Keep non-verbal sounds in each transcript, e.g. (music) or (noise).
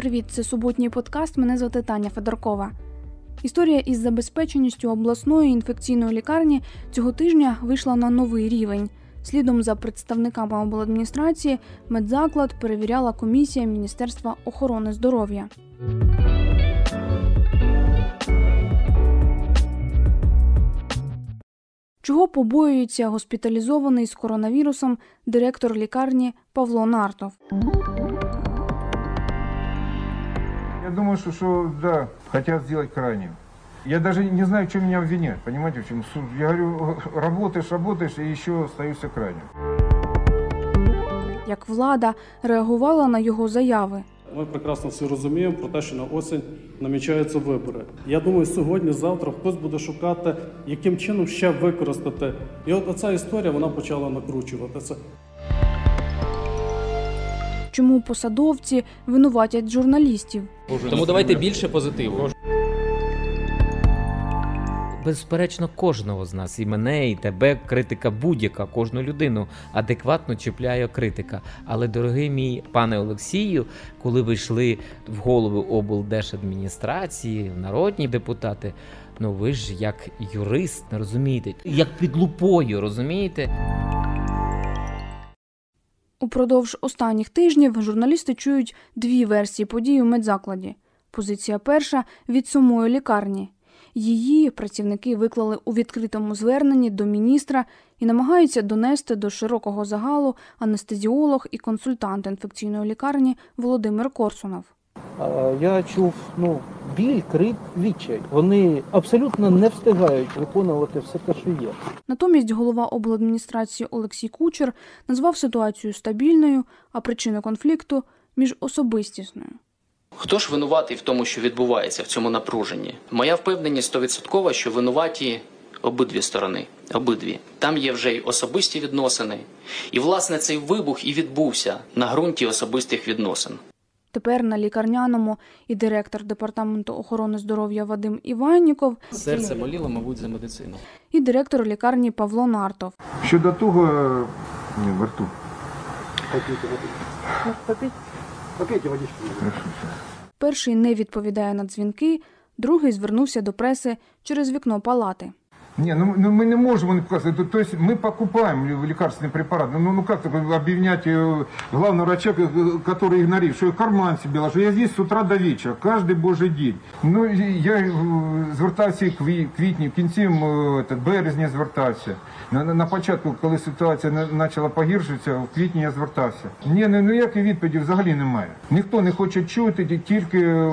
Привіт, це суботній подкаст. Мене звати Таня Федоркова. Історія із забезпеченістю обласної інфекційної лікарні цього тижня вийшла на новий рівень. Слідом за представниками обладміністрації медзаклад перевіряла комісія Міністерства охорони здоров'я. Чого побоюється госпіталізований з коронавірусом директор лікарні Павло Нартов? Я думаю, что, что да, хотят сделать крайним. Я даже не знаю, в чем меня обвинять, понимаете, в чем? Суд- Я говорю, (laughs) работаешь, работаешь, и еще остаешься крайним. Як влада реагувала на його заяви? Ми прекрасно всі розуміємо про те, що на осінь намічаються вибори. Я думаю, сьогодні, завтра хтось буде шукати, яким чином ще використати. І от оця історія вона почала накручуватися. Чому посадовці винуватять журналістів? Тому давайте більше позитиву. Безперечно, кожного з нас, і мене, і тебе, критика будь-яка, кожну людину адекватно чіпляє критика. Але, дорогий мій пане Олексію, коли ви йшли в голови облдержадміністрації, народні депутати, ну ви ж як юрист, розумієте, як під лупою, розумієте? Упродовж останніх тижнів журналісти чують дві версії подій у медзакладі. Позиція перша від самої лікарні. Її працівники виклали у відкритому зверненні до міністра і намагаються донести до широкого загалу анестезіолог і консультант інфекційної лікарні Володимир Корсунов. Я чув ну, біль, крик, відчай. Вони абсолютно не встигають виконувати все те, що є. Натомість голова обладміністрації Олексій Кучер назвав ситуацію стабільною, а причину конфлікту міжособистісною. Хто ж винуватий в тому, що відбувається в цьому напруженні? Моя впевненість стовідсоткова, що винуваті обидві сторони. Обидві. Там є вже й особисті відносини. І, власне, цей вибух і відбувся на ґрунті особистих відносин. Тепер на лікарняному і директор департаменту охорони здоров'я Вадим Іванніков, Серце боліло, мабуть, за медицину. і директор лікарні Павло Нартов. Щодо того, е, ні, во рту. Перший не відповідає на дзвінки, другий звернувся до преси через вікно палати. Не, ну, ну мы не можем он показывать. То, то есть мы покупаем ле- лекарственный препарат. Ну, ну как такое обвинять э, главного врача, э, который игнорирует, что я карман себе ложу. Я здесь с утра до вечера, каждый божий день. Ну, і я э, звертався і кві- квітні, в кінці м, этот, березня звертався. На, на, на початку, коли ситуація на- почала погіршуватися, в квітні я звертався. Ні, ну ніякої відповіді взагалі немає. Ніхто не хоче чути, ті- тільки е,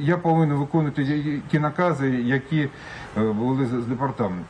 я повинен виконувати ті- ті накази, які е, були з з департаменту.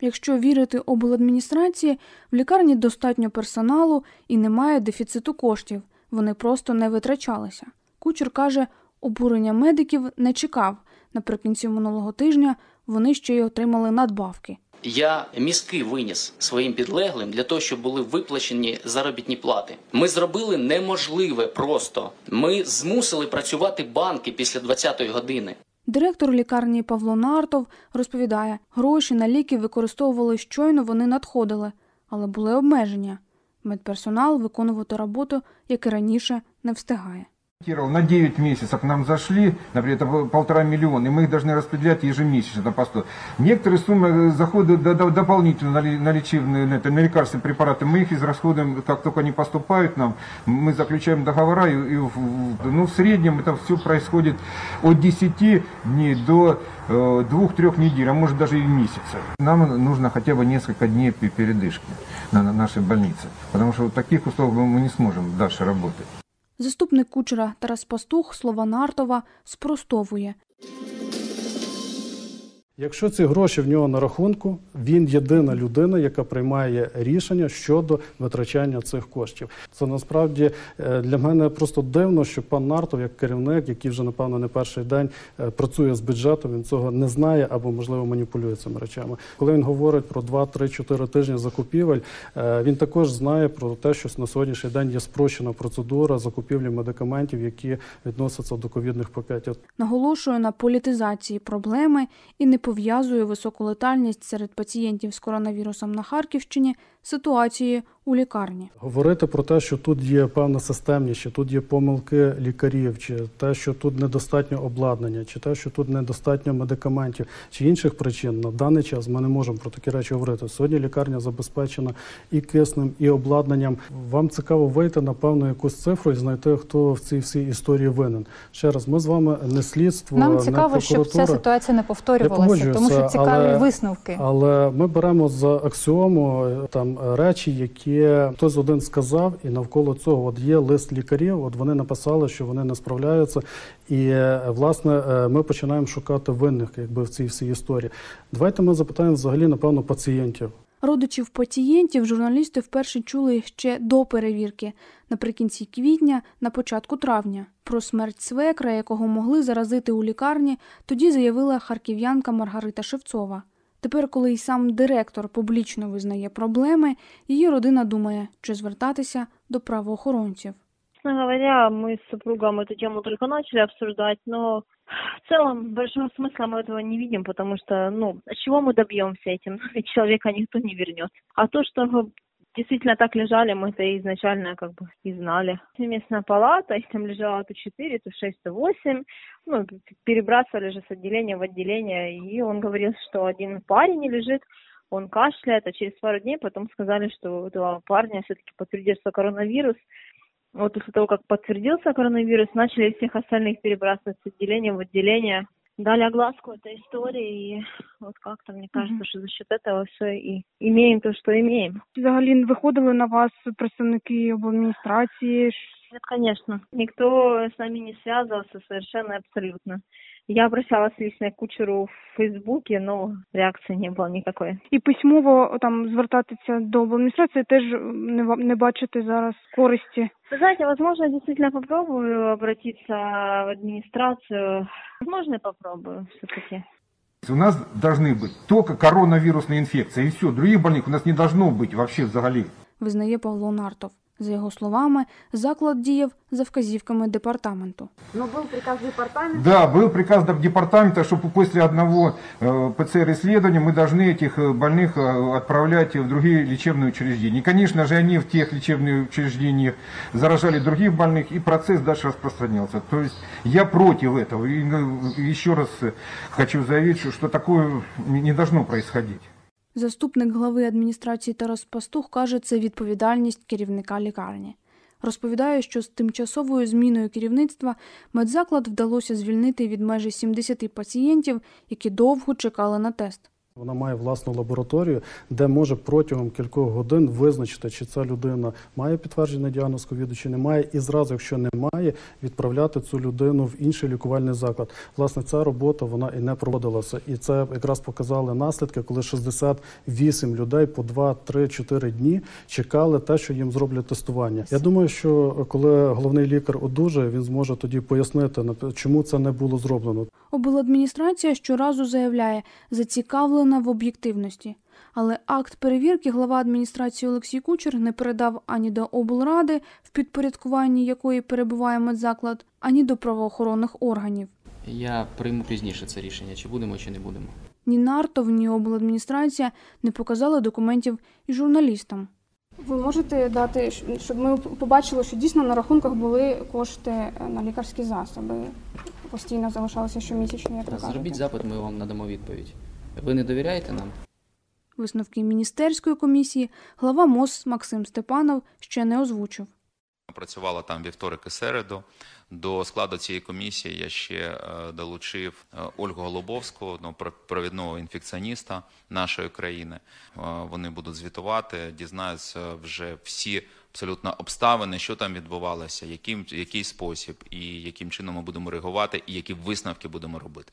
Якщо вірити обладміністрації, в лікарні достатньо персоналу і немає дефіциту коштів. Вони просто не витрачалися. Кучер каже, обурення медиків не чекав. Наприкінці минулого тижня вони ще й отримали надбавки. Я мізки виніс своїм підлеглим для того, щоб були виплачені заробітні плати. Ми зробили неможливе просто. Ми змусили працювати банки після 20-ї години. Директор лікарні Павло Нартов розповідає, гроші на ліки використовували щойно вони надходили, але були обмеження. Медперсонал виконувати роботу, як і раніше, не встигає. На 9 месяцев нам зашли, например, это полтора миллиона, и мы их должны распределять ежемесячно на посту. Некоторые суммы э, заходят до- до- дополнительно на, лечебные, на, на лекарственные препараты. Мы их израсходуем, как только они поступают нам, мы заключаем договора, и, и ну, в среднем это все происходит от 10 дней до э, двух-трех недель, а может даже и месяца. Нам нужно хотя бы несколько дней пе- передышки на нашей больнице, потому что в таких условиях мы не сможем дальше работать. Заступник кучера Тарас Пастух слова Нартова спростовує. Якщо ці гроші в нього на рахунку, він єдина людина, яка приймає рішення щодо витрачання цих коштів. Це насправді е, для мене просто дивно, що пан Нартов, як керівник, який вже напевно не перший день е, працює з бюджетом, він цього не знає або можливо маніпулює цими речами. Коли він говорить про 2-3-4 тижні закупівель, е, він також знає про те, що на сьогоднішній день є спрощена процедура закупівлі медикаментів, які відносяться до ковідних пакетів. Наголошує на політизації проблеми і не пов'язує високу летальність серед пацієнтів з коронавірусом на Харківщині. Ситуацією у лікарні. Говорити про те, що тут є певна системність, що тут є помилки лікарів, чи те, що тут недостатньо обладнання, чи те, що тут недостатньо медикаментів, чи інших причин на даний час ми не можемо про такі речі говорити. Сьогодні лікарня забезпечена і киснем, і обладнанням. Вам цікаво вийти на певну якусь цифру і знайти, хто в цій всій історії винен. Ще раз, ми з вами не слідство, Нам не цікаво, щоб ця ситуація не повторювалася, тому що цікаві але- висновки. Але ми беремо за аксіому е, там речі, які хтось один сказав, і навколо цього от є лист лікарів. От вони написали, що вони не справляються, і е, власне е, ми починаємо шукати винних, якби в цій всій історії. Давайте ми запитаємо взагалі напевно пацієнтів. Родичів пацієнтів журналісти вперше чули ще до перевірки, наприкінці квітня, на початку травня. Про смерть свекра, якого могли заразити у лікарні, тоді заявила харків'янка Маргарита Шевцова. Тепер, коли й сам директор публічно визнає проблеми, її родина думає, чи звертатися до правоохоронців. Честно говоря, мы с супругом эту тему только начали обсуждать, но в целом большого смысла мы этого не видим, потому что, ну, а чего мы добьемся этим? Ведь (laughs) человека никто не вернет. А то, что действительно так лежали, мы это изначально как бы и знали. Местная палата, их там лежало то 4, то 6, то 8. Ну, перебрасывали же с отделения в отделение, и он говорил, что один парень лежит, он кашляет, а через пару дней потом сказали, что у этого парня все-таки подтвердился коронавирус. Вот после того, как подтвердился коронавирус, начали всех остальных перебрасывать с отделения в отделение. Дали огласку этой истории, и вот как-то мне кажется, що что за счет этого все и имеем то, что имеем. Взагалі виходили на вас представники обладміністрації. Нет, конечно. Никто с нами не связывался совершенно абсолютно. Я обращалась лично к кучеру в Фейсбуке, но реакции не было никакой. І письмово там звертатися до обладміністрації теж не, не бачите зараз користі. Вы знаете, возможно, я действительно попробую обратиться в администрацию. Возможно, я попробую все-таки. У нас должны быть только коронавирусная инфекция, и все. Других больных у нас не должно быть вообще взагалі. визнає Павло Нартов. За його словами, заклад діяв за вказівками департаменту. Да, был приказ департамента, что после одного э, ПЦР-исследования мы должны этих э, больных э, отправлять в другие лечебные учреждения. И, конечно же, они в тех лечебных учреждениях заражали других больных, и процесс дальше распространялся. То есть я против этого. И э, еще раз э, хочу заявить, что, что такое не должно происходить. Заступник глави адміністрації Тарас Пастух каже, це відповідальність керівника лікарні. Розповідає, що з тимчасовою зміною керівництва медзаклад вдалося звільнити від майже 70 пацієнтів, які довго чекали на тест. Вона має власну лабораторію, де може протягом кількох годин визначити, чи ця людина має підтверджений діагноз ковіду, чи не має, і зразу, якщо немає, відправляти цю людину в інший лікувальний заклад. Власне, ця робота вона і не проводилася. І це якраз показали наслідки, коли 68 людей по 2, 3, 4 дні чекали те, що їм зроблять тестування. Я думаю, що коли головний лікар одужає, він зможе тоді пояснити, чому це не було зроблено. Обладміністрація щоразу заявляє, зацікавлена в об'єктивності. Але акт перевірки глава адміністрації Олексій Кучер не передав ані до облради, в підпорядкуванні якої перебуває медзаклад, ані до правоохоронних органів. Я прийму пізніше це рішення, чи будемо, чи не будемо. Ні Нартов, ні обладміністрація не показали документів і журналістам. Ви можете дати, щоб ми побачили, що дійсно на рахунках були кошти на лікарські засоби. Постійно залишалися щомісячні, як ви Зробіть запит, ми вам надамо відповідь. Ви не довіряєте нам? Висновки міністерської комісії глава МОЗ Максим Степанов ще не озвучив. Працювала там вівторок і середу. До складу цієї комісії я ще е, долучив е, Ольгу Голубовську, про- провідного інфекціоніста нашої країни. Е, Вони будуть звітувати, дізнаються вже всі абсолютно обставини, що там відбувалося, яким який спосіб, і яким чином ми будемо реагувати, і які висновки будемо робити.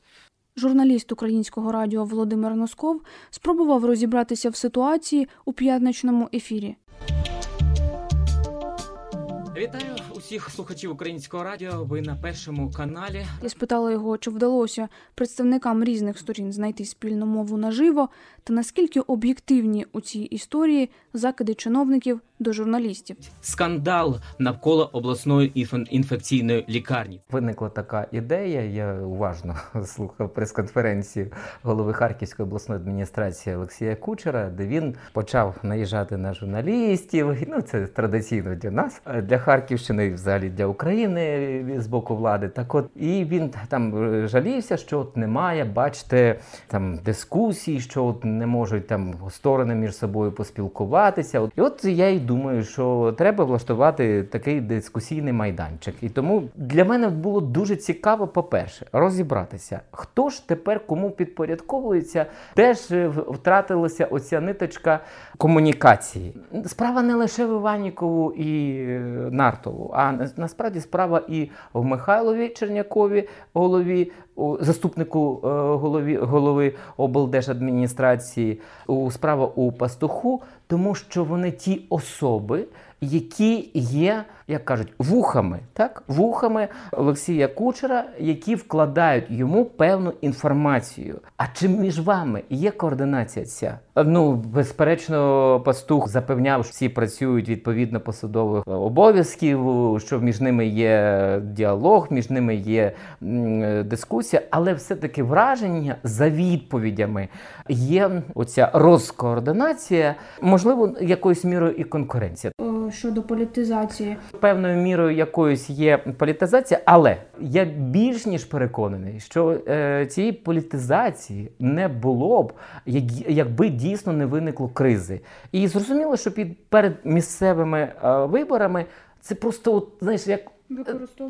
Журналіст українського радіо Володимир Носков спробував розібратися в ситуації у п'ятничному ефірі. Вітаю усіх слухачів українського радіо. Ви на першому каналі. Я спитала його, чи вдалося представникам різних сторін знайти спільну мову наживо, та наскільки об'єктивні у цій історії закиди чиновників до журналістів. Скандал навколо обласної інф- інфекційної лікарні. Виникла така ідея. Я уважно (laughs) слухав прес-конференцію голови Харківської обласної адміністрації Олексія Кучера, де він почав наїжджати на журналістів. Ну це традиційно для нас, для Харківщини, взагалі для України з боку влади. Так от і він там е, жалівся, що от немає, бачите, там дискусій, що от не можуть там сторони між собою поспілкуватися. От- І от я й думаю, що треба влаштувати такий дискусійний майданчик. І тому для мене було дуже цікаво, по-перше, розібратися, хто ж тепер кому підпорядковується, де ж е, втратилася оця ниточка комунікації. Справа не лише в Іванікову і е, Нартову, а на- насправді справа і в Михайлові Чернякові, голові, заступнику е, голові, голови облдержадміністрації, справа у пастуху, тому що вони ті особи, які є, як кажуть, вухами, так вухами Олексія Кучера, які вкладають йому певну інформацію. А чи між вами є координація ця? Ну, безперечно, пастух запевняв, що всі працюють відповідно посадових обов'язків, що між ними є діалог, між ними є дискусія, але все-таки враження за відповідями є оця розкоординація, можливо, якоюсь мірою і конкуренція. Щодо політизації, Певною мірою якоюсь є політизація, але я більш ніж переконаний, що е, цієї політизації не було б, як- якби дійсно не виникло кризи. І зрозуміло, що під перед місцевими е, виборами це просто, от, знаєш, як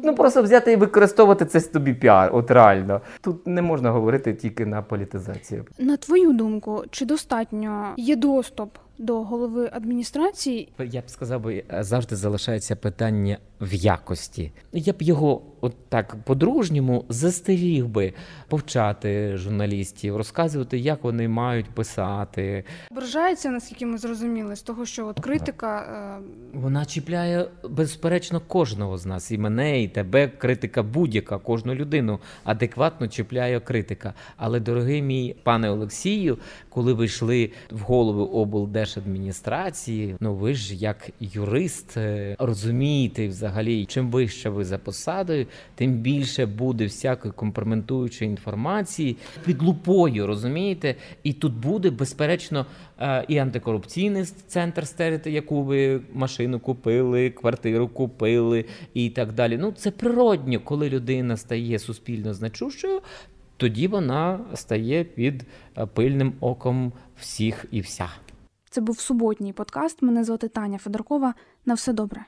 Ну просто взяти і використовувати це тобі піар, от реально. Тут не можна говорити тільки на політизацію. на твою думку, чи достатньо є доступ до голови адміністрації Я б сказав, би, завжди залишається питання в якості. Я б його от так по-дружньому застеріг би повчати журналістів, розказувати, як вони мають писати. ображається, наскільки ми зрозуміли, з того, що от критика е, Вона чіпляє безперечно кожного з нас, і мене, і тебе. Критика будь-яка, кожну людину адекватно чіпляє критика. Але, дорогий мій пане Олексію, коли ви йшли в голову облдержадміністрації, ну ви ж як юрист е, розумієте взагалі, чим вище ви за посадою, тим більше буде всякої компрометуючої інформації під лупою, розумієте? І тут буде безперечно е, і антикорупційний центр стерти, яку ви машину купили, квартиру купили і так далі. Ну це природньо, коли людина стає суспільно значущою. Тоді вона стає під е, пильним оком всіх і вся. Це був суботній подкаст. Мене звати Таня Федоркова. На все добре.